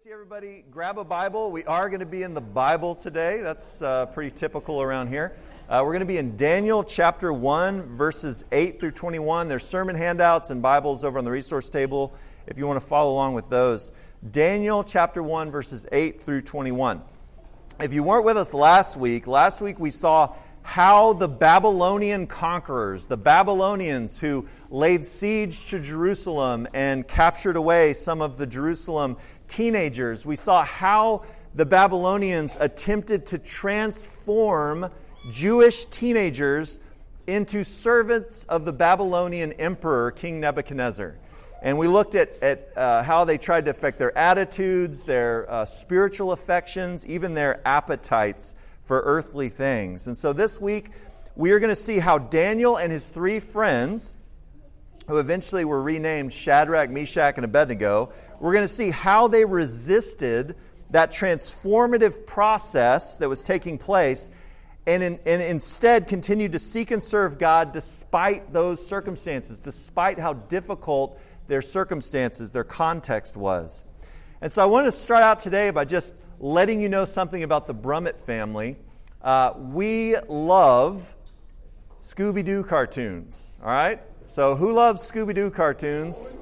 see everybody grab a Bible. We are going to be in the Bible today. That's uh, pretty typical around here. Uh, we're going to be in Daniel chapter 1, verses 8 through 21. There's sermon handouts and Bibles over on the resource table if you want to follow along with those. Daniel chapter 1, verses 8 through 21. If you weren't with us last week, last week we saw how the Babylonian conquerors, the Babylonians who laid siege to Jerusalem and captured away some of the Jerusalem teenagers, we saw how the Babylonians attempted to transform Jewish teenagers into servants of the Babylonian emperor, King Nebuchadnezzar. And we looked at, at uh, how they tried to affect their attitudes, their uh, spiritual affections, even their appetites for earthly things. And so this week, we are going to see how Daniel and his three friends, who eventually were renamed Shadrach, Meshach, and Abednego, we're going to see how they resisted that transformative process that was taking place and, in, and instead continued to seek and serve God despite those circumstances, despite how difficult their circumstances, their context was. And so I want to start out today by just letting you know something about the Brummett family. Uh, we love Scooby Doo cartoons, all right? So, who loves Scooby Doo cartoons?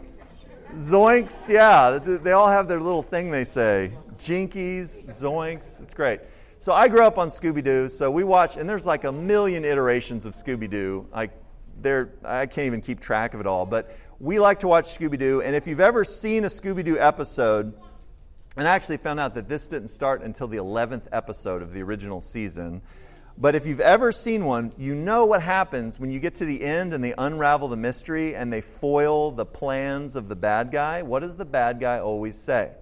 Zoinks, yeah, they all have their little thing they say. Jinkies, Zoinks, it's great. So I grew up on Scooby Doo, so we watch, and there's like a million iterations of Scooby Doo. Like, there, I can't even keep track of it all, but we like to watch Scooby Doo. And if you've ever seen a Scooby Doo episode, and I actually found out that this didn't start until the 11th episode of the original season. But if you've ever seen one, you know what happens when you get to the end and they unravel the mystery and they foil the plans of the bad guy. What does the bad guy always say?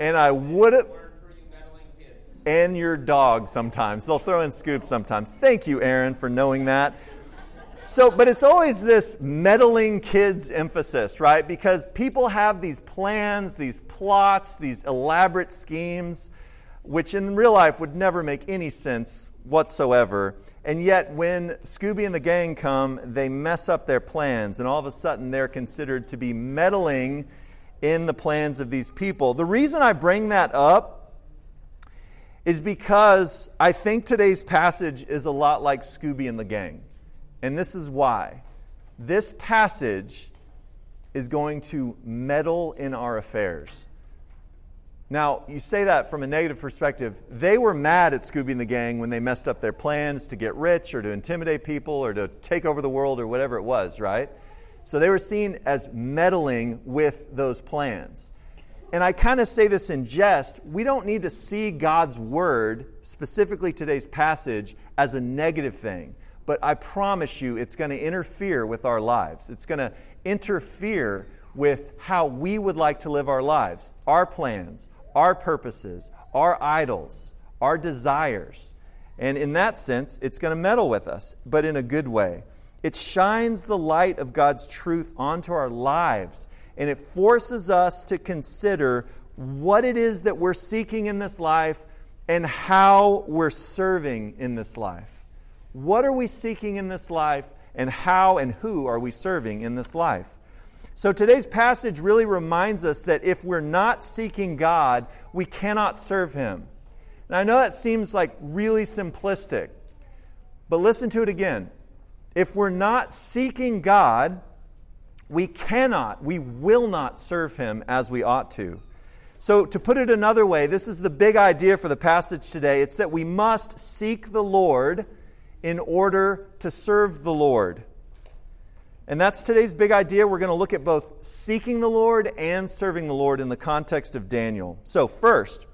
And I would have. And your dog sometimes. They'll throw in scoops sometimes. Thank you, Aaron, for knowing that. So, but it's always this meddling kids emphasis, right? Because people have these plans, these plots, these elaborate schemes which in real life would never make any sense whatsoever. And yet, when Scooby and the gang come, they mess up their plans, and all of a sudden they're considered to be meddling in the plans of these people. The reason I bring that up is because I think today's passage is a lot like Scooby and the gang. And this is why. This passage is going to meddle in our affairs. Now, you say that from a negative perspective. They were mad at Scooby and the gang when they messed up their plans to get rich or to intimidate people or to take over the world or whatever it was, right? So they were seen as meddling with those plans. And I kind of say this in jest. We don't need to see God's word, specifically today's passage, as a negative thing. But I promise you, it's going to interfere with our lives. It's going to interfere with how we would like to live our lives, our plans, our purposes, our idols, our desires. And in that sense, it's going to meddle with us, but in a good way. It shines the light of God's truth onto our lives, and it forces us to consider what it is that we're seeking in this life and how we're serving in this life. What are we seeking in this life, and how and who are we serving in this life? So today's passage really reminds us that if we're not seeking God, we cannot serve Him. Now, I know that seems like really simplistic, but listen to it again. If we're not seeking God, we cannot, we will not serve Him as we ought to. So, to put it another way, this is the big idea for the passage today. It's that we must seek the Lord in order to serve the Lord. And that's today's big idea. We're going to look at both seeking the Lord and serving the Lord in the context of Daniel. So, first,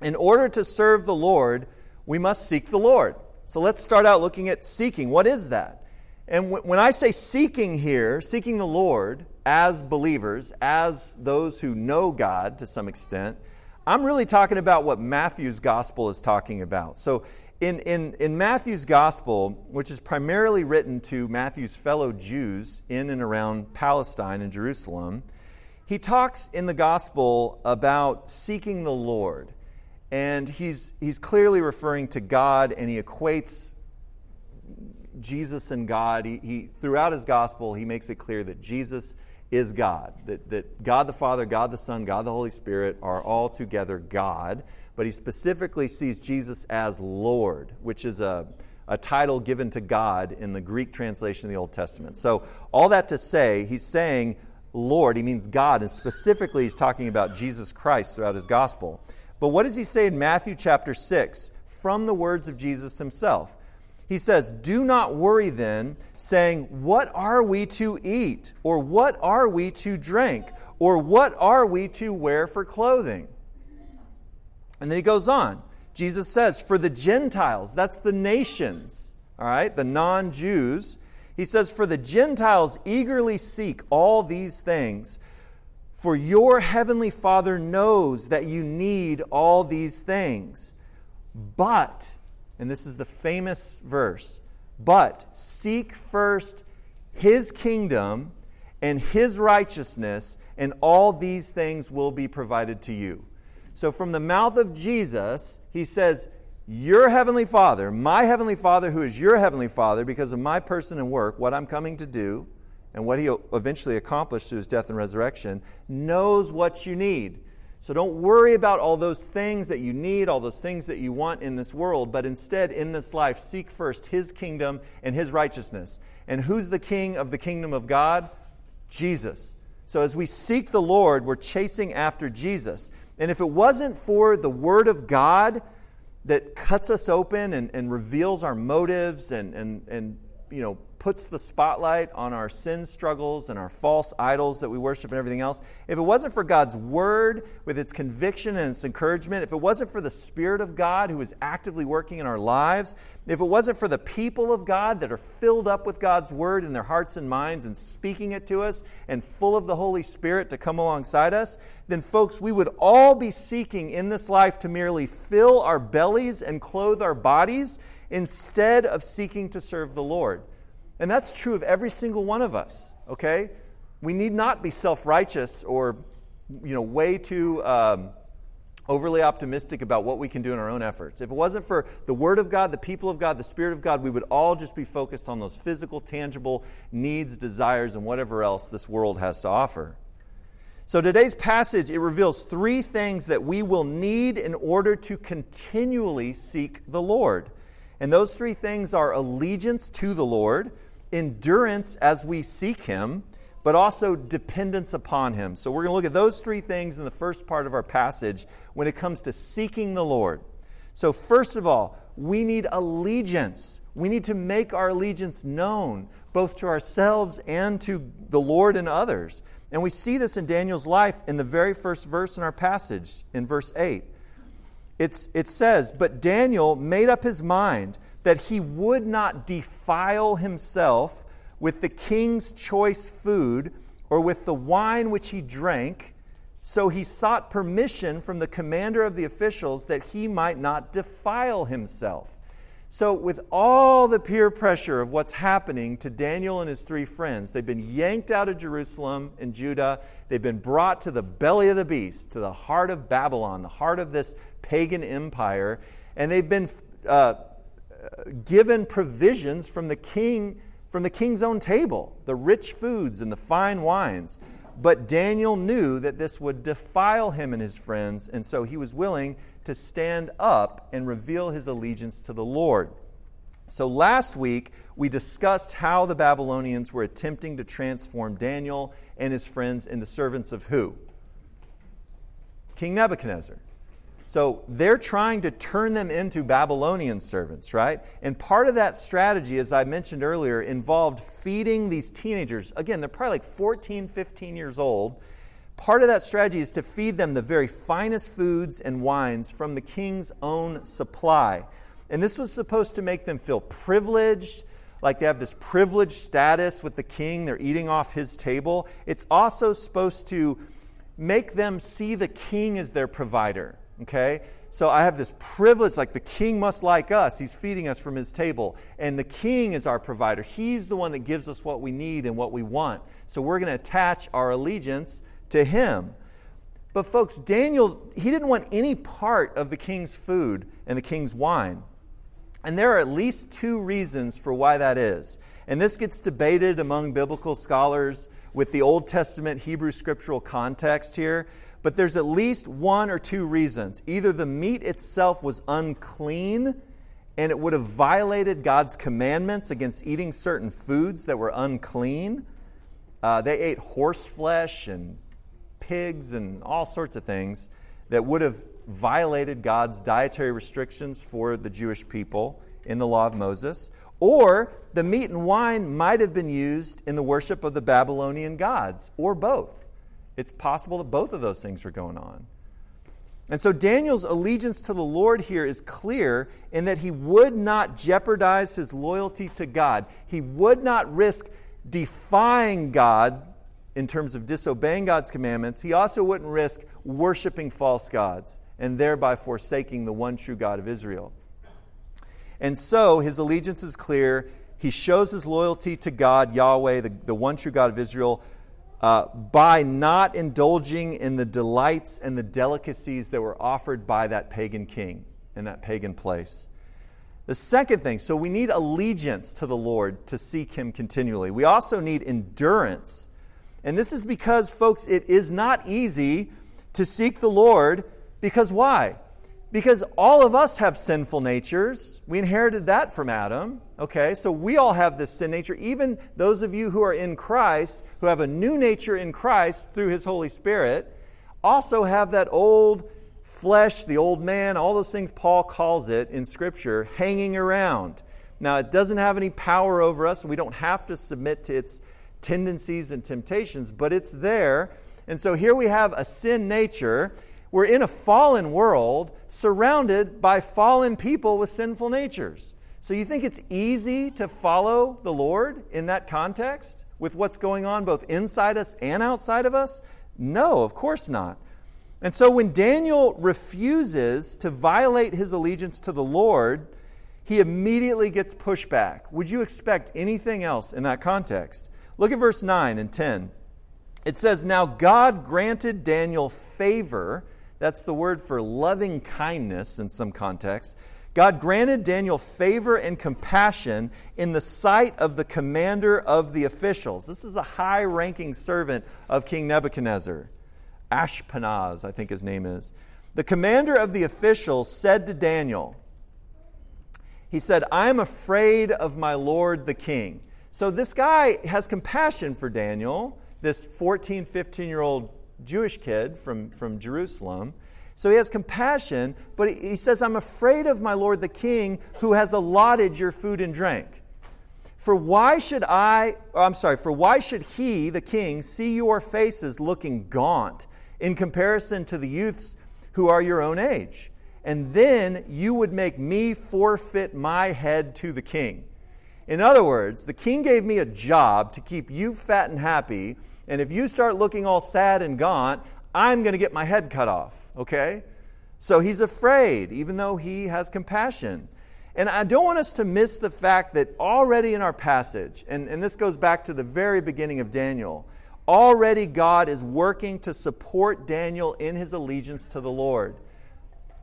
in order to serve the Lord, we must seek the Lord. So, let's start out looking at seeking. What is that? And when I say seeking here, seeking the Lord as believers, as those who know God to some extent, I'm really talking about what Matthew's gospel is talking about. So, in, in, in Matthew's gospel, which is primarily written to Matthew's fellow Jews in and around Palestine and Jerusalem, he talks in the gospel about seeking the Lord. And he's, he's clearly referring to God, and he equates Jesus and God. He, he, throughout his gospel, he makes it clear that Jesus is God. That, that God the Father, God the Son, God the Holy Spirit are all together God. But he specifically sees Jesus as Lord, which is a, a title given to God in the Greek translation of the Old Testament. So, all that to say, he's saying Lord, he means God, and specifically he's talking about Jesus Christ throughout his gospel. But what does he say in Matthew chapter 6 from the words of Jesus himself? He says, Do not worry then, saying, What are we to eat? Or what are we to drink? Or what are we to wear for clothing? And then he goes on. Jesus says, For the Gentiles, that's the nations, all right, the non Jews, he says, For the Gentiles eagerly seek all these things, for your heavenly Father knows that you need all these things. But, and this is the famous verse, but seek first his kingdom and his righteousness, and all these things will be provided to you. So, from the mouth of Jesus, he says, Your heavenly Father, my heavenly Father, who is your heavenly Father, because of my person and work, what I'm coming to do, and what he eventually accomplished through his death and resurrection, knows what you need. So don't worry about all those things that you need, all those things that you want in this world, but instead, in this life, seek first His kingdom and His righteousness. And who's the king of the kingdom of God? Jesus. So as we seek the Lord, we're chasing after Jesus. And if it wasn't for the Word of God that cuts us open and, and reveals our motives and, and, and you know, puts the spotlight on our sin struggles and our false idols that we worship and everything else, if it wasn't for God's word with its conviction and its encouragement, if it wasn't for the Spirit of God who is actively working in our lives, if it wasn't for the people of God that are filled up with God's word in their hearts and minds and speaking it to us and full of the Holy Spirit to come alongside us, then, folks, we would all be seeking in this life to merely fill our bellies and clothe our bodies instead of seeking to serve the Lord. And that's true of every single one of us, okay? We need not be self righteous or, you know, way too um, overly optimistic about what we can do in our own efforts. If it wasn't for the Word of God, the people of God, the Spirit of God, we would all just be focused on those physical, tangible needs, desires, and whatever else this world has to offer. So today's passage it reveals three things that we will need in order to continually seek the Lord. And those three things are allegiance to the Lord, endurance as we seek Him, but also dependence upon Him. So we're going to look at those three things in the first part of our passage when it comes to seeking the Lord. So, first of all, we need allegiance. We need to make our allegiance known, both to ourselves and to the Lord and others. And we see this in Daniel's life in the very first verse in our passage, in verse 8. It's, it says, But Daniel made up his mind that he would not defile himself with the king's choice food or with the wine which he drank. So he sought permission from the commander of the officials that he might not defile himself. So, with all the peer pressure of what's happening to Daniel and his three friends, they've been yanked out of Jerusalem and Judah. They've been brought to the belly of the beast, to the heart of Babylon, the heart of this pagan empire. And they've been uh, given provisions from the king, from the king's own table, the rich foods and the fine wines. But Daniel knew that this would defile him and his friends, and so he was willing to stand up and reveal his allegiance to the Lord. So last week, we discussed how the Babylonians were attempting to transform Daniel and his friends into servants of who? King Nebuchadnezzar. So they're trying to turn them into Babylonian servants, right? And part of that strategy, as I mentioned earlier, involved feeding these teenagers. Again, they're probably like 14, 15 years old Part of that strategy is to feed them the very finest foods and wines from the king's own supply. And this was supposed to make them feel privileged, like they have this privileged status with the king, they're eating off his table. It's also supposed to make them see the king as their provider, okay? So I have this privilege, like the king must like us. He's feeding us from his table. And the king is our provider. He's the one that gives us what we need and what we want. So we're going to attach our allegiance to him. But, folks, Daniel, he didn't want any part of the king's food and the king's wine. And there are at least two reasons for why that is. And this gets debated among biblical scholars with the Old Testament Hebrew scriptural context here, but there's at least one or two reasons. Either the meat itself was unclean and it would have violated God's commandments against eating certain foods that were unclean. Uh, they ate horse flesh and pigs and all sorts of things that would have violated God's dietary restrictions for the Jewish people in the law of Moses. Or the meat and wine might have been used in the worship of the Babylonian gods, or both. It's possible that both of those things were going on. And so Daniel's allegiance to the Lord here is clear in that he would not jeopardize his loyalty to God. He would not risk defying God in terms of disobeying God's commandments. He also wouldn't risk worshiping false gods and thereby forsaking the one true God of Israel. And so his allegiance is clear. He shows his loyalty to God, Yahweh, the, the one true God of Israel, uh, by not indulging in the delights and the delicacies that were offered by that pagan king in that pagan place. The second thing, so we need allegiance to the Lord to seek Him continually. We also need endurance. And this is because, folks, it is not easy to seek the Lord because why? Because all of us have sinful natures. We inherited that from Adam. Okay, so we all have this sin nature. Even those of you who are in Christ, who have a new nature in Christ through His Holy Spirit, also have that old flesh, the old man, all those things Paul calls it in Scripture, hanging around. Now, it doesn't have any power over us, we don't have to submit to its tendencies and temptations, but it's there. And so here we have a sin nature we're in a fallen world surrounded by fallen people with sinful natures. So you think it's easy to follow the Lord in that context with what's going on both inside us and outside of us? No, of course not. And so when Daniel refuses to violate his allegiance to the Lord, he immediately gets pushback. Would you expect anything else in that context? Look at verse 9 and 10. It says, Now God granted Daniel favor that's the word for loving kindness in some contexts. God granted Daniel favor and compassion in the sight of the commander of the officials. This is a high ranking servant of King Nebuchadnezzar. Ashpenaz, I think his name is. The commander of the officials said to Daniel, He said, I am afraid of my lord the king. So this guy has compassion for Daniel, this 14, 15 year old Jewish kid from, from Jerusalem. So he has compassion, but he says, I'm afraid of my Lord the king who has allotted your food and drink. For why should I, I'm sorry, for why should he, the king, see your faces looking gaunt in comparison to the youths who are your own age? And then you would make me forfeit my head to the king. In other words, the king gave me a job to keep you fat and happy and if you start looking all sad and gaunt, I'm going to get my head cut off, okay? So he's afraid, even though he has compassion. And I don't want us to miss the fact that already in our passage, and, and this goes back to the very beginning of Daniel, already God is working to support Daniel in his allegiance to the Lord.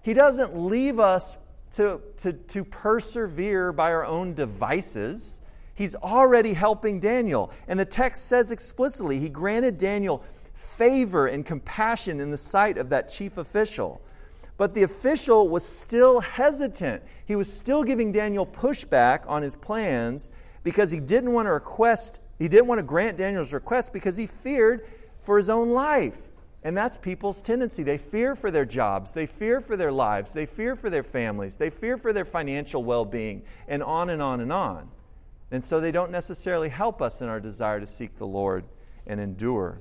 He doesn't leave us to, to, to persevere by our own devices. He's already helping Daniel. And the text says explicitly, he granted Daniel favor and compassion in the sight of that chief official. But the official was still hesitant. He was still giving Daniel pushback on his plans because he didn't want to request, he didn't want to grant Daniel's request because he feared for his own life. And that's people's tendency. They fear for their jobs, they fear for their lives, they fear for their families, they fear for their financial well being, and on and on and on. And so they don't necessarily help us in our desire to seek the Lord and endure.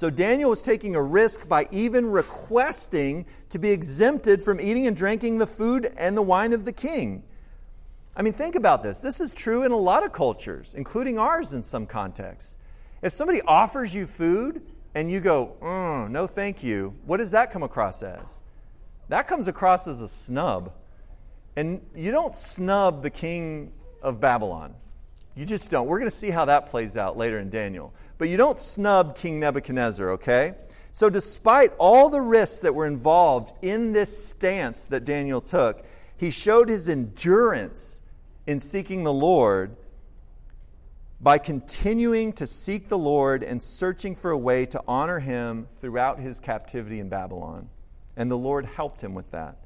So Daniel was taking a risk by even requesting to be exempted from eating and drinking the food and the wine of the king. I mean, think about this. This is true in a lot of cultures, including ours in some contexts. If somebody offers you food and you go, mm, no, thank you, what does that come across as? That comes across as a snub. And you don't snub the king of Babylon. You just don't. We're going to see how that plays out later in Daniel. But you don't snub King Nebuchadnezzar, okay? So, despite all the risks that were involved in this stance that Daniel took, he showed his endurance in seeking the Lord by continuing to seek the Lord and searching for a way to honor him throughout his captivity in Babylon. And the Lord helped him with that.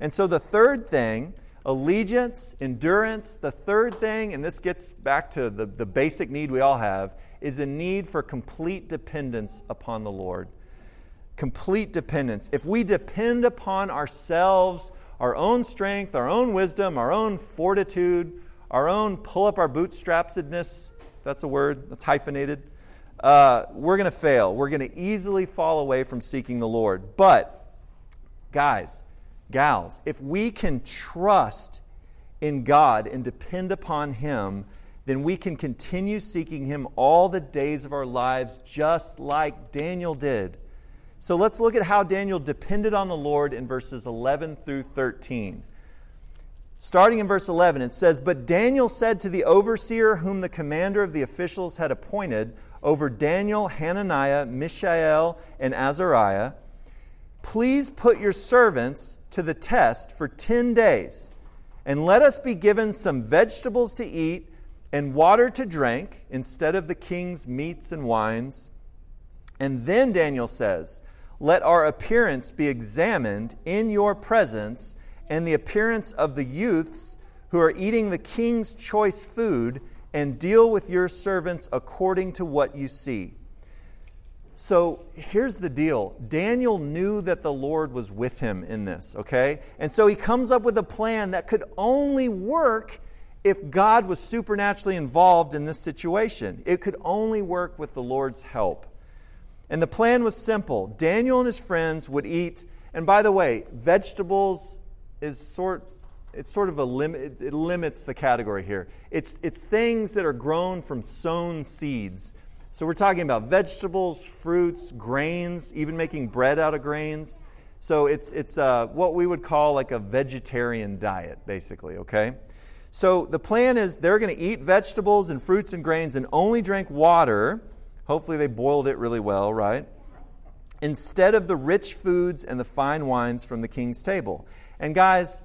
And so the third thing, allegiance, endurance, the third thing, and this gets back to the, the basic need we all have, is a need for complete dependence upon the Lord. Complete dependence. If we depend upon ourselves, our own strength, our own wisdom, our own fortitude, our own pull up our bootstrapsedness, that's a word that's hyphenated, uh, we're going to fail. We're going to easily fall away from seeking the Lord. But, guys, gals, if we can trust in God and depend upon Him, then we can continue seeking Him all the days of our lives, just like Daniel did. So let's look at how Daniel depended on the Lord in verses 11 through 13. Starting in verse 11, it says, But Daniel said to the overseer whom the commander of the officials had appointed over Daniel, Hananiah, Mishael, and Azariah, Please put your servants to the test for 10 days, and let us be given some vegetables to eat and water to drink instead of the king's meats and wines. And then Daniel says, Let our appearance be examined in your presence and the appearance of the youths who are eating the king's choice food, and deal with your servants according to what you see. So here's the deal Daniel knew that the Lord was with him in this, okay? And so he comes up with a plan that could only work if God was supernaturally involved in this situation. It could only work with the Lord's help. And the plan was simple Daniel and his friends would eat, and by the way, vegetables is sort it's sort of a limit it limits the category here it's it's things that are grown from sown seeds so we're talking about vegetables fruits grains even making bread out of grains so it's it's uh, what we would call like a vegetarian diet basically okay so the plan is they're going to eat vegetables and fruits and grains and only drink water hopefully they boiled it really well right instead of the rich foods and the fine wines from the king's table and guys,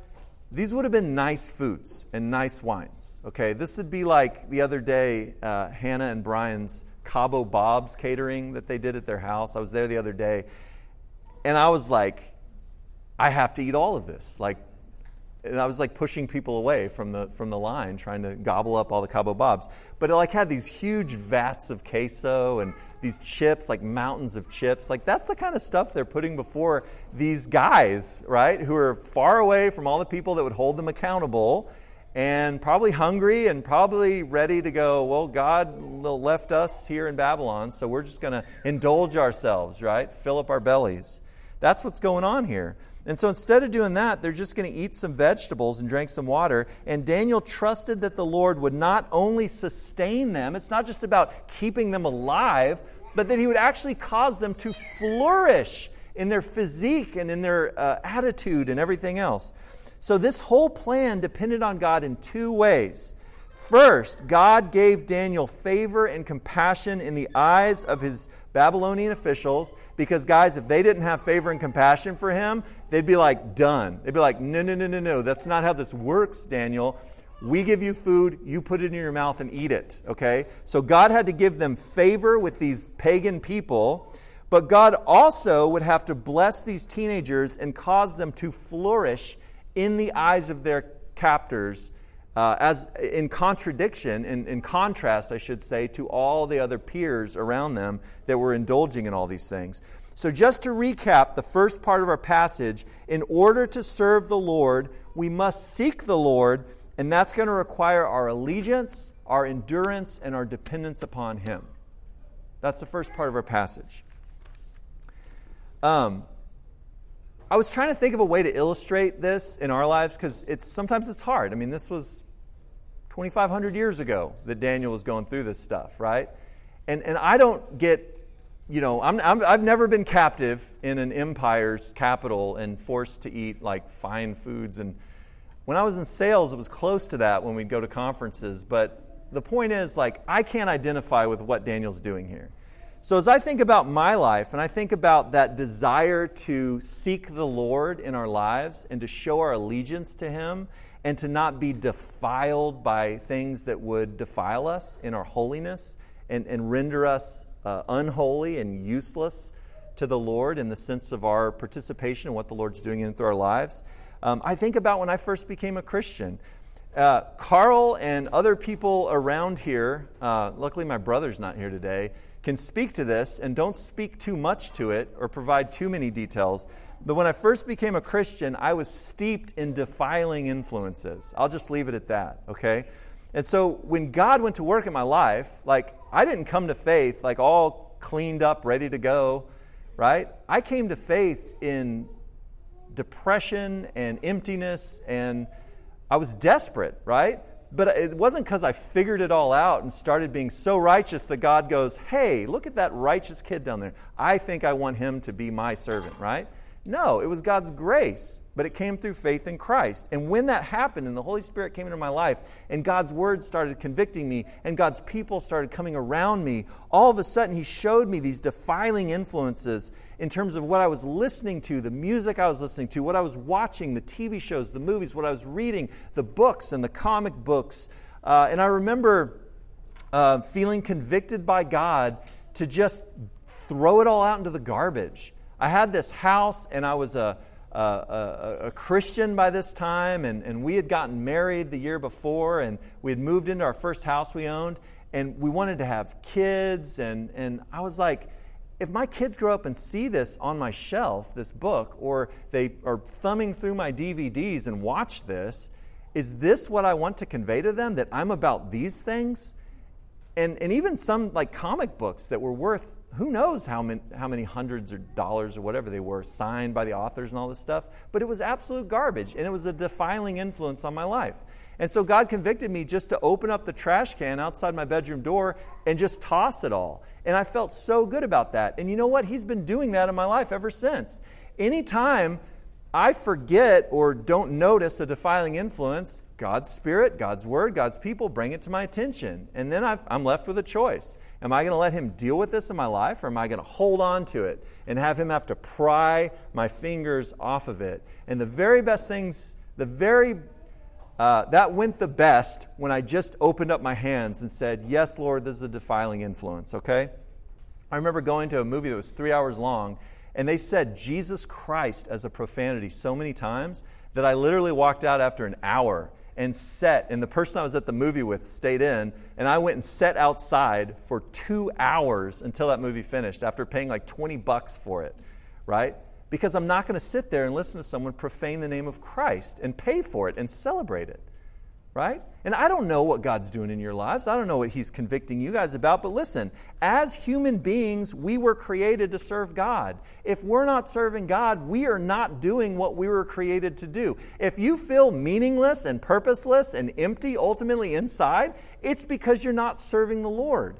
these would have been nice foods and nice wines. Okay, this would be like the other day, uh, Hannah and Brian's Cabo Bob's catering that they did at their house. I was there the other day, and I was like, I have to eat all of this. Like, and I was like pushing people away from the from the line, trying to gobble up all the Cabo Bobs. But it like had these huge vats of queso and these chips, like mountains of chips. Like that's the kind of stuff they're putting before these guys, right? Who are far away from all the people that would hold them accountable and probably hungry and probably ready to go, well, God left us here in Babylon, so we're just going to indulge ourselves, right? Fill up our bellies. That's what's going on here. And so instead of doing that, they're just going to eat some vegetables and drink some water. And Daniel trusted that the Lord would not only sustain them, it's not just about keeping them alive, but that he would actually cause them to flourish in their physique and in their uh, attitude and everything else. So this whole plan depended on God in two ways. First, God gave Daniel favor and compassion in the eyes of his Babylonian officials because, guys, if they didn't have favor and compassion for him, they'd be like, done. They'd be like, no, no, no, no, no. That's not how this works, Daniel. We give you food, you put it in your mouth and eat it, okay? So God had to give them favor with these pagan people, but God also would have to bless these teenagers and cause them to flourish in the eyes of their captors. Uh, as in contradiction, in, in contrast, I should say, to all the other peers around them that were indulging in all these things. So, just to recap the first part of our passage, in order to serve the Lord, we must seek the Lord and that's going to require our allegiance, our endurance, and our dependence upon Him. That's the first part of our passage. Um, I was trying to think of a way to illustrate this in our lives because it's sometimes it's hard. I mean, this was 2,500 years ago that Daniel was going through this stuff, right? And and I don't get, you know, I'm, I'm I've never been captive in an empire's capital and forced to eat like fine foods and when I was in sales, it was close to that when we'd go to conferences, but the point is, like, I can't identify with what Daniel's doing here. So, as I think about my life and I think about that desire to seek the Lord in our lives and to show our allegiance to Him and to not be defiled by things that would defile us in our holiness and, and render us uh, unholy and useless to the Lord in the sense of our participation in what the Lord's doing in through our lives. Um, I think about when I first became a Christian. Uh, Carl and other people around here, uh, luckily my brother's not here today, can speak to this and don't speak too much to it or provide too many details. But when I first became a Christian, I was steeped in defiling influences. I'll just leave it at that, okay? And so when God went to work in my life, like I didn't come to faith like all cleaned up, ready to go, right? I came to faith in depression and emptiness and I was desperate, right? But it wasn't because I figured it all out and started being so righteous that God goes, hey, look at that righteous kid down there. I think I want him to be my servant, right? No, it was God's grace, but it came through faith in Christ. And when that happened and the Holy Spirit came into my life and God's word started convicting me and God's people started coming around me, all of a sudden He showed me these defiling influences in terms of what I was listening to, the music I was listening to, what I was watching, the TV shows, the movies, what I was reading, the books and the comic books. Uh, and I remember uh, feeling convicted by God to just throw it all out into the garbage. I had this house, and I was a, a, a, a, Christian by this time, and, and we had gotten married the year before, and we had moved into our first house we owned, and we wanted to have kids. And, and I was like, if my kids grow up and see this on my shelf, this book, or they are thumbing through my DVDs and watch this, is this what I want to convey to them? That I'm about these things? And, and even some like comic books that were worth who knows how many, how many hundreds of dollars or whatever they were signed by the authors and all this stuff, but it was absolute garbage and it was a defiling influence on my life. And so God convicted me just to open up the trash can outside my bedroom door and just toss it all. And I felt so good about that. And you know what? He's been doing that in my life ever since. Anytime I forget or don't notice a defiling influence, God's Spirit, God's Word, God's people bring it to my attention. And then i am left with a choice. Am I going to let Him deal with this in my life, or am I going to hold on to it and have Him have to pry my fingers off of it? And the very best things, the very uh, that went the best when I just opened up my hands and said, Yes, Lord, this is a defiling influence, okay? I remember going to a movie that was three hours long, and they said Jesus Christ as a profanity so many times that I literally walked out after an hour and sat, and the person I was at the movie with stayed in, and I went and sat outside for two hours until that movie finished after paying like 20 bucks for it, right? Because I'm not going to sit there and listen to someone profane the name of Christ and pay for it and celebrate it. Right? And I don't know what God's doing in your lives. I don't know what He's convicting you guys about. But listen, as human beings, we were created to serve God. If we're not serving God, we are not doing what we were created to do. If you feel meaningless and purposeless and empty ultimately inside, it's because you're not serving the Lord.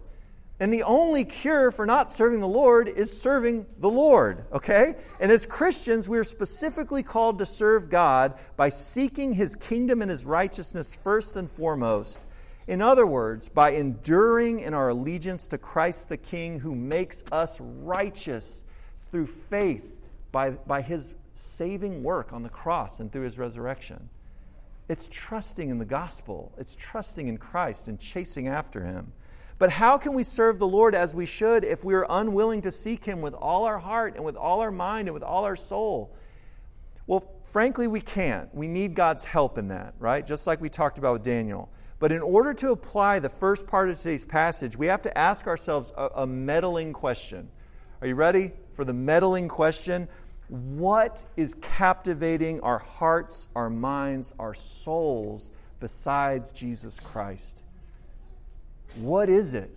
And the only cure for not serving the Lord is serving the Lord, okay? And as Christians, we are specifically called to serve God by seeking His kingdom and His righteousness first and foremost. In other words, by enduring in our allegiance to Christ the King, who makes us righteous through faith by, by His saving work on the cross and through His resurrection. It's trusting in the gospel, it's trusting in Christ and chasing after Him. But how can we serve the Lord as we should if we are unwilling to seek Him with all our heart and with all our mind and with all our soul? Well, frankly, we can't. We need God's help in that, right? Just like we talked about with Daniel. But in order to apply the first part of today's passage, we have to ask ourselves a, a meddling question. Are you ready for the meddling question? What is captivating our hearts, our minds, our souls besides Jesus Christ? What is it?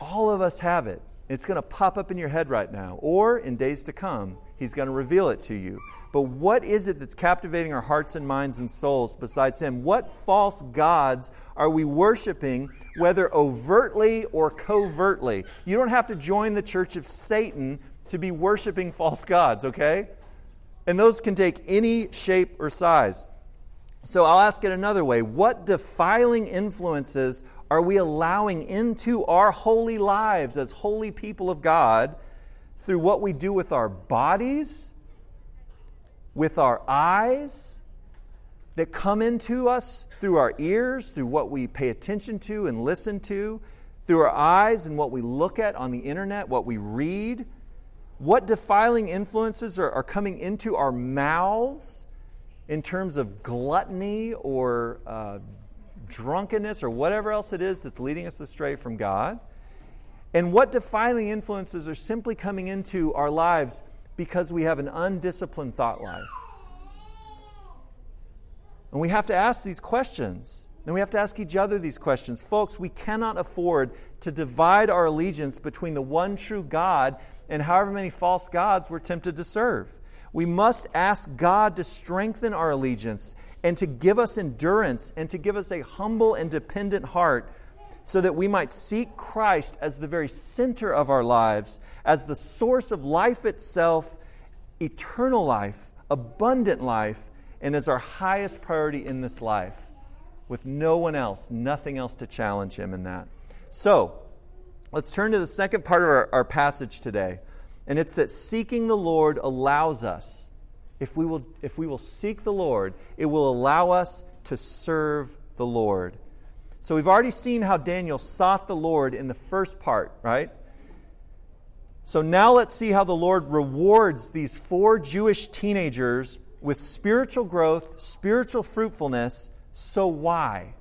All of us have it. It's going to pop up in your head right now, or in days to come, He's going to reveal it to you. But what is it that's captivating our hearts and minds and souls besides Him? What false gods are we worshiping, whether overtly or covertly? You don't have to join the church of Satan to be worshiping false gods, okay? And those can take any shape or size. So I'll ask it another way What defiling influences are we allowing into our holy lives as holy people of God through what we do with our bodies, with our eyes, that come into us through our ears, through what we pay attention to and listen to, through our eyes and what we look at on the internet, what we read, what defiling influences are, are coming into our mouths in terms of gluttony or uh, drunkenness or whatever else it is that's leading us astray from God. And what defiling influences are simply coming into our lives because we have an undisciplined thought life. And we have to ask these questions. And we have to ask each other these questions. Folks, we cannot afford to divide our allegiance between the one true God and however many false gods we're tempted to serve. We must ask God to strengthen our allegiance and to give us endurance and to give us a humble and dependent heart so that we might seek Christ as the very center of our lives, as the source of life itself, eternal life, abundant life, and as our highest priority in this life, with no one else, nothing else to challenge Him in that. So, let's turn to the second part of our, our passage today, and it's that seeking the Lord allows us if we will, if we will seek the Lord, it will allow us to serve the Lord. So we've already seen how Daniel sought the Lord in the first part, right? So now let's see how the Lord rewards these four Jewish teenagers with spiritual growth, spiritual fruitfulness. So why?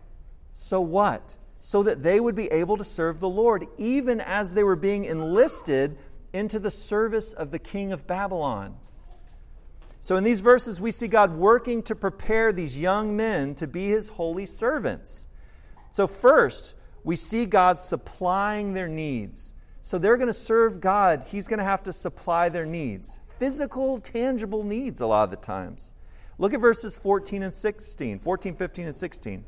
So what? So that they would be able to serve the Lord, even as they were being enlisted into the service of the king of Babylon. So, in these verses, we see God working to prepare these young men to be his holy servants. So, first, we see God supplying their needs. So, they're going to serve God, he's going to have to supply their needs physical, tangible needs a lot of the times. Look at verses 14 and 16, 14, 15, and 16.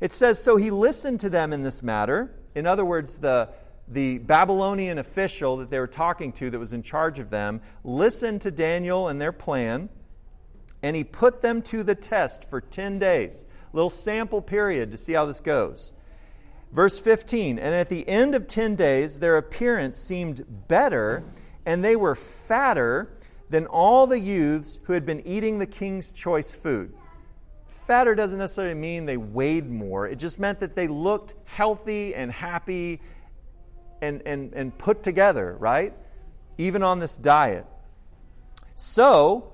It says, So he listened to them in this matter. In other words, the, the Babylonian official that they were talking to that was in charge of them listened to Daniel and their plan, and he put them to the test for 10 days. Little sample period to see how this goes. Verse 15 And at the end of 10 days, their appearance seemed better, and they were fatter than all the youths who had been eating the king's choice food. Fatter doesn't necessarily mean they weighed more, it just meant that they looked healthy and happy and, and, and put together, right? Even on this diet. So,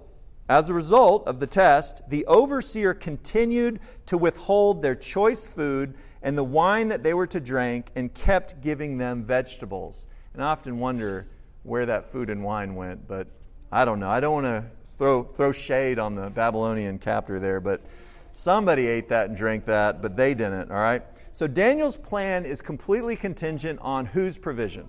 as a result of the test, the overseer continued to withhold their choice food and the wine that they were to drink and kept giving them vegetables. And I often wonder where that food and wine went, but I don't know. I don't want to throw, throw shade on the Babylonian captor there, but somebody ate that and drank that, but they didn't, all right? So Daniel's plan is completely contingent on whose provision?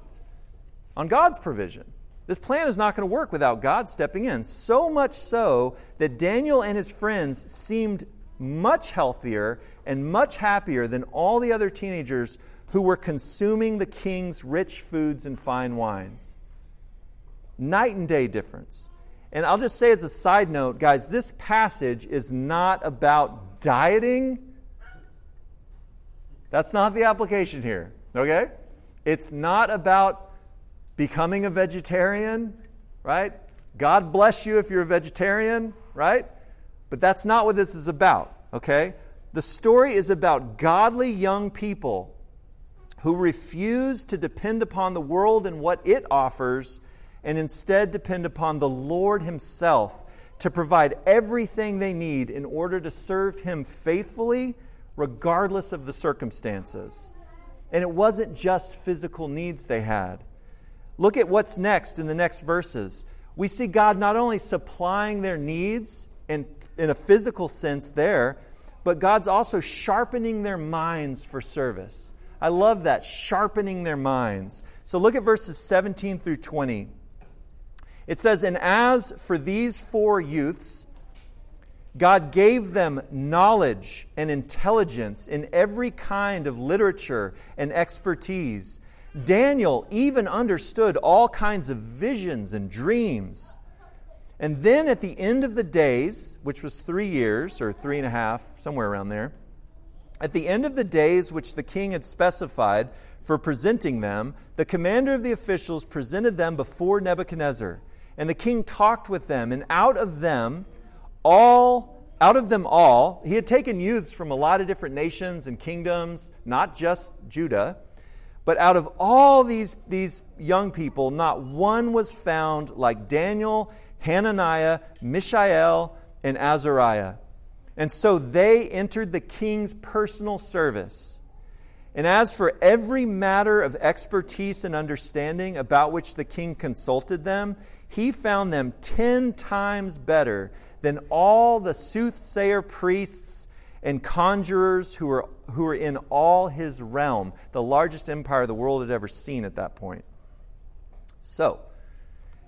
On God's provision. This plan is not going to work without God stepping in. So much so that Daniel and his friends seemed much healthier and much happier than all the other teenagers who were consuming the king's rich foods and fine wines. Night and day difference. And I'll just say as a side note, guys, this passage is not about dieting that's not the application here, okay? It's not about becoming a vegetarian, right? God bless you if you're a vegetarian, right? But that's not what this is about, okay? The story is about godly young people who refuse to depend upon the world and what it offers and instead depend upon the Lord Himself to provide everything they need in order to serve Him faithfully regardless of the circumstances. And it wasn't just physical needs they had. Look at what's next in the next verses. We see God not only supplying their needs in, in a physical sense there, but God's also sharpening their minds for service. I love that, sharpening their minds. So look at verses 17 through 20. It says, And as for these four youths, God gave them knowledge and intelligence in every kind of literature and expertise. Daniel even understood all kinds of visions and dreams. And then at the end of the days, which was three years or three and a half, somewhere around there, at the end of the days which the king had specified for presenting them, the commander of the officials presented them before Nebuchadnezzar. And the king talked with them, and out of them, all out of them all, he had taken youths from a lot of different nations and kingdoms, not just Judah. But out of all these, these young people, not one was found like Daniel, Hananiah, Mishael, and Azariah. And so they entered the king's personal service. And as for every matter of expertise and understanding about which the king consulted them, he found them ten times better than all the soothsayer priests and conjurers who were, who were in all his realm, the largest empire the world had ever seen at that point. So,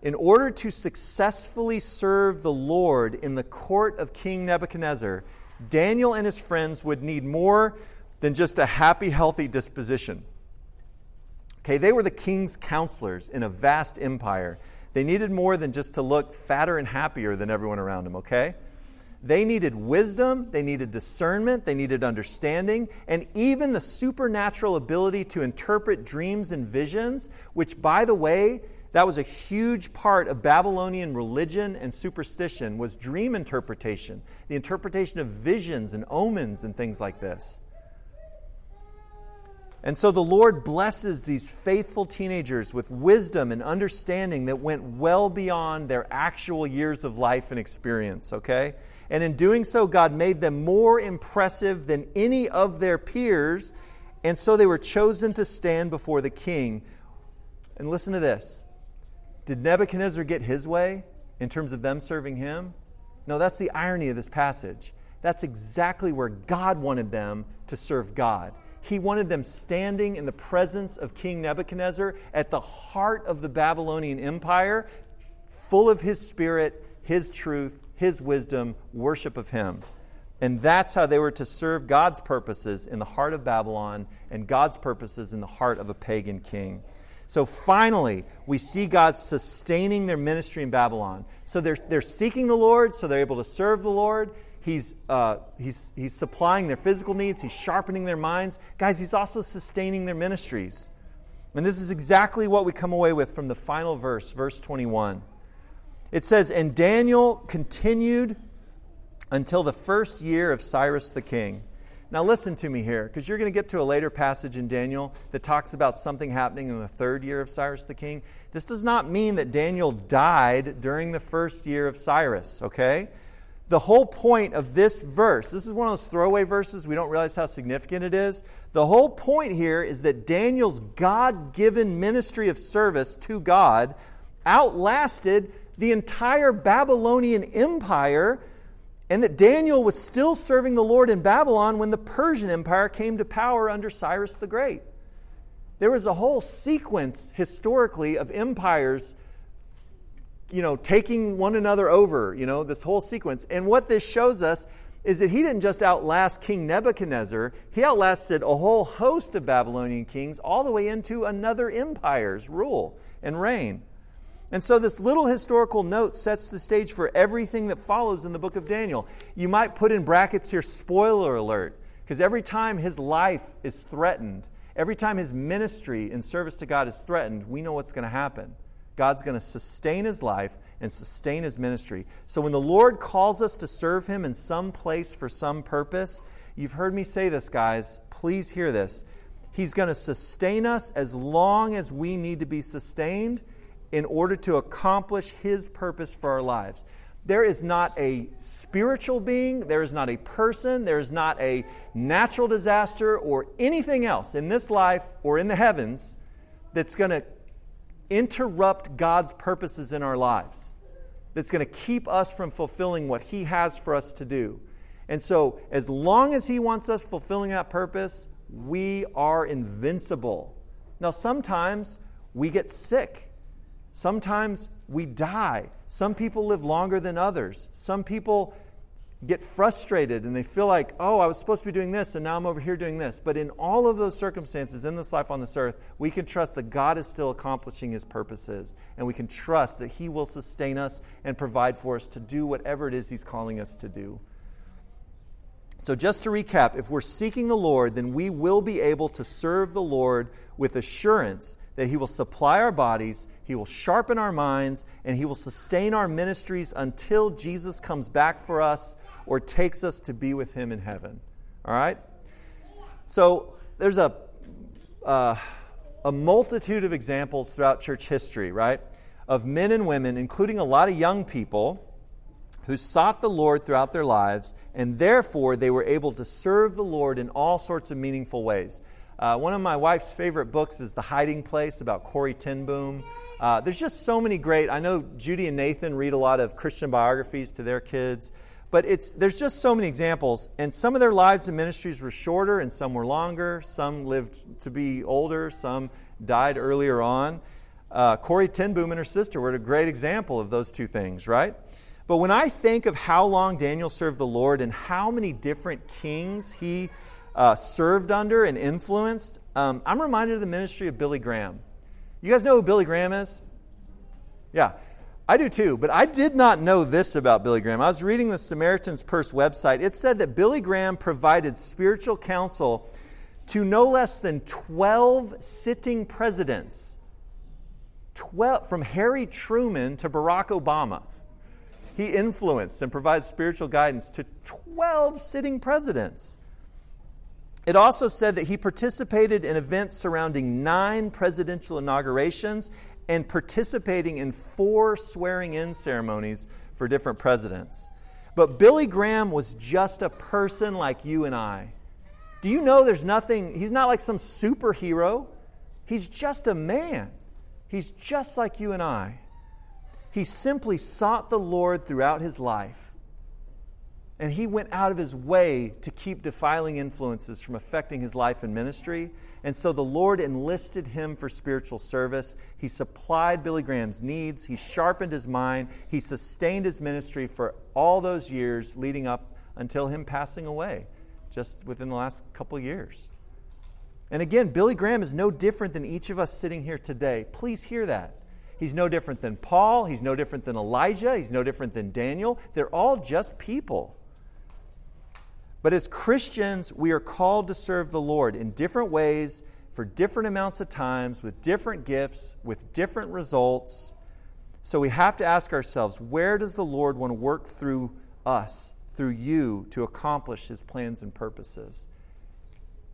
in order to successfully serve the Lord in the court of King Nebuchadnezzar, Daniel and his friends would need more than just a happy, healthy disposition. Okay, they were the king's counselors in a vast empire. They needed more than just to look fatter and happier than everyone around them, okay? They needed wisdom, they needed discernment, they needed understanding, and even the supernatural ability to interpret dreams and visions, which, by the way, that was a huge part of Babylonian religion and superstition was dream interpretation, the interpretation of visions and omens and things like this. And so the Lord blesses these faithful teenagers with wisdom and understanding that went well beyond their actual years of life and experience, okay? And in doing so, God made them more impressive than any of their peers, and so they were chosen to stand before the king. And listen to this Did Nebuchadnezzar get his way in terms of them serving him? No, that's the irony of this passage. That's exactly where God wanted them to serve God. He wanted them standing in the presence of King Nebuchadnezzar at the heart of the Babylonian Empire, full of his spirit, his truth, his wisdom, worship of him. And that's how they were to serve God's purposes in the heart of Babylon and God's purposes in the heart of a pagan king. So finally, we see God sustaining their ministry in Babylon. So they're, they're seeking the Lord, so they're able to serve the Lord. He's, uh, he's, he's supplying their physical needs, He's sharpening their minds. Guys, He's also sustaining their ministries. And this is exactly what we come away with from the final verse, verse 21. It says, And Daniel continued until the first year of Cyrus the king. Now, listen to me here, because you're going to get to a later passage in Daniel that talks about something happening in the third year of Cyrus the king. This does not mean that Daniel died during the first year of Cyrus, okay? The whole point of this verse, this is one of those throwaway verses, we don't realize how significant it is. The whole point here is that Daniel's God given ministry of service to God outlasted the entire Babylonian empire, and that Daniel was still serving the Lord in Babylon when the Persian Empire came to power under Cyrus the Great. There was a whole sequence historically of empires you know, taking one another over, you know, this whole sequence. And what this shows us is that he didn't just outlast King Nebuchadnezzar, he outlasted a whole host of Babylonian kings all the way into another empire's rule and reign. And so, this little historical note sets the stage for everything that follows in the book of Daniel. You might put in brackets here, spoiler alert, because every time his life is threatened, every time his ministry and service to God is threatened, we know what's going to happen. God's going to sustain his life and sustain his ministry. So when the Lord calls us to serve him in some place for some purpose, you've heard me say this, guys. Please hear this. He's going to sustain us as long as we need to be sustained in order to accomplish his purpose for our lives. There is not a spiritual being, there is not a person, there is not a natural disaster or anything else in this life or in the heavens that's going to interrupt God's purposes in our lives, that's going to keep us from fulfilling what He has for us to do. And so, as long as He wants us fulfilling that purpose, we are invincible. Now, sometimes we get sick. Sometimes we die. Some people live longer than others. Some people get frustrated and they feel like, oh, I was supposed to be doing this and now I'm over here doing this. But in all of those circumstances in this life on this earth, we can trust that God is still accomplishing his purposes and we can trust that he will sustain us and provide for us to do whatever it is he's calling us to do. So, just to recap, if we're seeking the Lord, then we will be able to serve the Lord with assurance that He will supply our bodies, He will sharpen our minds, and He will sustain our ministries until Jesus comes back for us or takes us to be with Him in heaven. All right? So there's a, uh, a multitude of examples throughout church history, right? Of men and women, including a lot of young people, who sought the Lord throughout their lives, and therefore they were able to serve the Lord in all sorts of meaningful ways. Uh, one of my wife's favorite books is The Hiding Place about Corrie ten Boom. Uh, there's just so many great. I know Judy and Nathan read a lot of Christian biographies to their kids, but it's there's just so many examples. And some of their lives and ministries were shorter, and some were longer. Some lived to be older. Some died earlier on. Uh, Corrie ten Boom and her sister were a great example of those two things, right? But when I think of how long Daniel served the Lord and how many different kings he uh, served under and influenced, um, I'm reminded of the ministry of Billy Graham. You guys know who Billy Graham is? Yeah, I do too, but I did not know this about Billy Graham. I was reading the Samaritan's Purse website. It said that Billy Graham provided spiritual counsel to no less than 12 sitting presidents. 12, from Harry Truman to Barack Obama. He influenced and provided spiritual guidance to 12 sitting presidents. It also said that he participated in events surrounding nine presidential inaugurations and participating in four swearing in ceremonies for different presidents. But Billy Graham was just a person like you and I. Do you know there's nothing, he's not like some superhero. He's just a man. He's just like you and I. He simply sought the Lord throughout his life and he went out of his way to keep defiling influences from affecting his life and ministry. And so the Lord enlisted him for spiritual service. He supplied Billy Graham's needs. He sharpened his mind. He sustained his ministry for all those years leading up until him passing away just within the last couple years. And again, Billy Graham is no different than each of us sitting here today. Please hear that. He's no different than Paul. He's no different than Elijah. He's no different than Daniel. They're all just people. But as Christians, we are called to serve the Lord in different ways, for different amounts of times, with different gifts, with different results. So we have to ask ourselves where does the Lord want to work through us, through you, to accomplish his plans and purposes?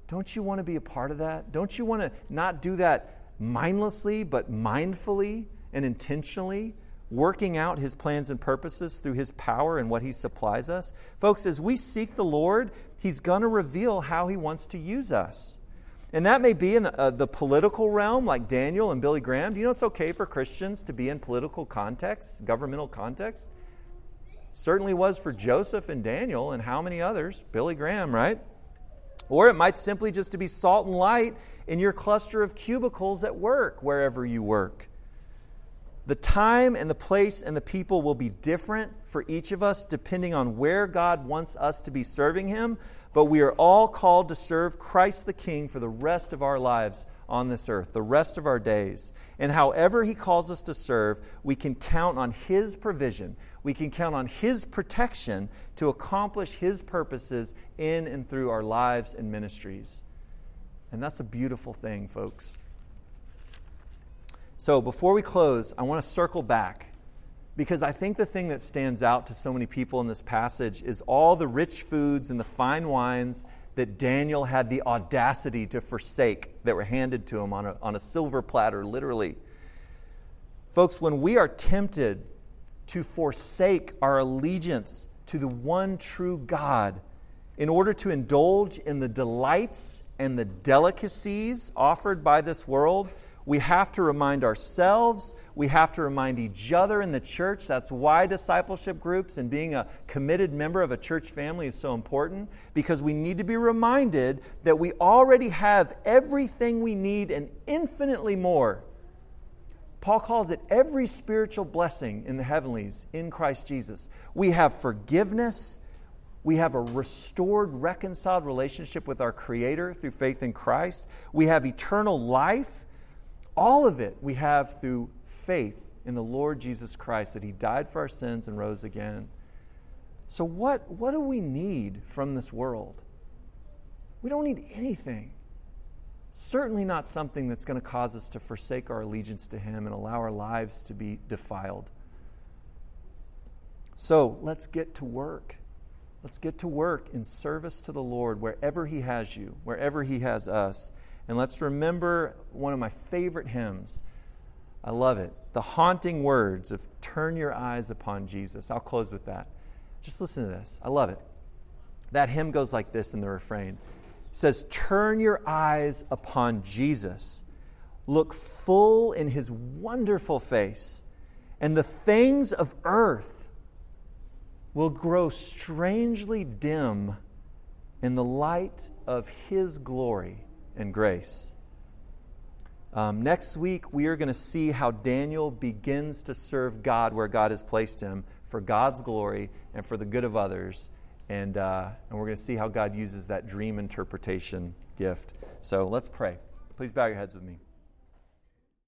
Don't you want to be a part of that? Don't you want to not do that mindlessly, but mindfully and intentionally? Working out his plans and purposes through his power and what he supplies us. Folks, as we seek the Lord, he's going to reveal how he wants to use us. And that may be in the, uh, the, political realm, like Daniel and Billy Graham. Do you know it's okay for Christians to be in political contexts, governmental contexts? Certainly was for Joseph and Daniel and how many others? Billy Graham, right? Or it might simply just to be salt and light in your cluster of cubicles at work, wherever you work. The time and the place and the people will be different for each of us depending on where God wants us to be serving Him, but we are all called to serve Christ the King for the rest of our lives on this earth, the rest of our days. And however He calls us to serve, we can count on His provision. We can count on His protection to accomplish His purposes in and through our lives and ministries. And that's a beautiful thing, folks. So before we close, I want to circle back because I think the thing that stands out to so many people in this passage is all the rich foods and the fine wines that Daniel had the audacity to forsake that were handed to him on a, on a silver platter, literally. Folks, when we are tempted to forsake our allegiance to the one true God in order to indulge in the delights and the delicacies offered by this world, we have to remind ourselves, we have to remind each other in the church. That's why discipleship groups and being a committed member of a church family is so important, because we need to be reminded that we already have everything we need and infinitely more. Paul calls it every spiritual blessing in the heavenlies in Christ Jesus. We have forgiveness. We have a restored, reconciled relationship with our Creator through faith in Christ. We have eternal life all of it we have through faith in the Lord Jesus Christ, that He died for our sins and rose again. So, what, what do we need from this world? We don't need anything. Certainly not something that's going to cause us to forsake our allegiance to Him and allow our lives to be defiled. So, let's get to work. Let's get to work in service to the Lord wherever He has you, wherever He has us. And let's remember one of my favorite hymns. I love it. The haunting words of turn your eyes upon Jesus. I'll close with that. Just listen to this. I love it. That hymn goes like this in the refrain. It says, Turn your eyes upon Jesus. Look full in his wonderful face, and the things of earth will grow strangely dim in the light of his glory and grace. Um, next week, we are going to see how Daniel begins to serve God where God has placed him for God's glory and for the good of others. And, uh, and we're going to see how God uses that dream interpretation gift. So let's pray. Please bow your heads with me.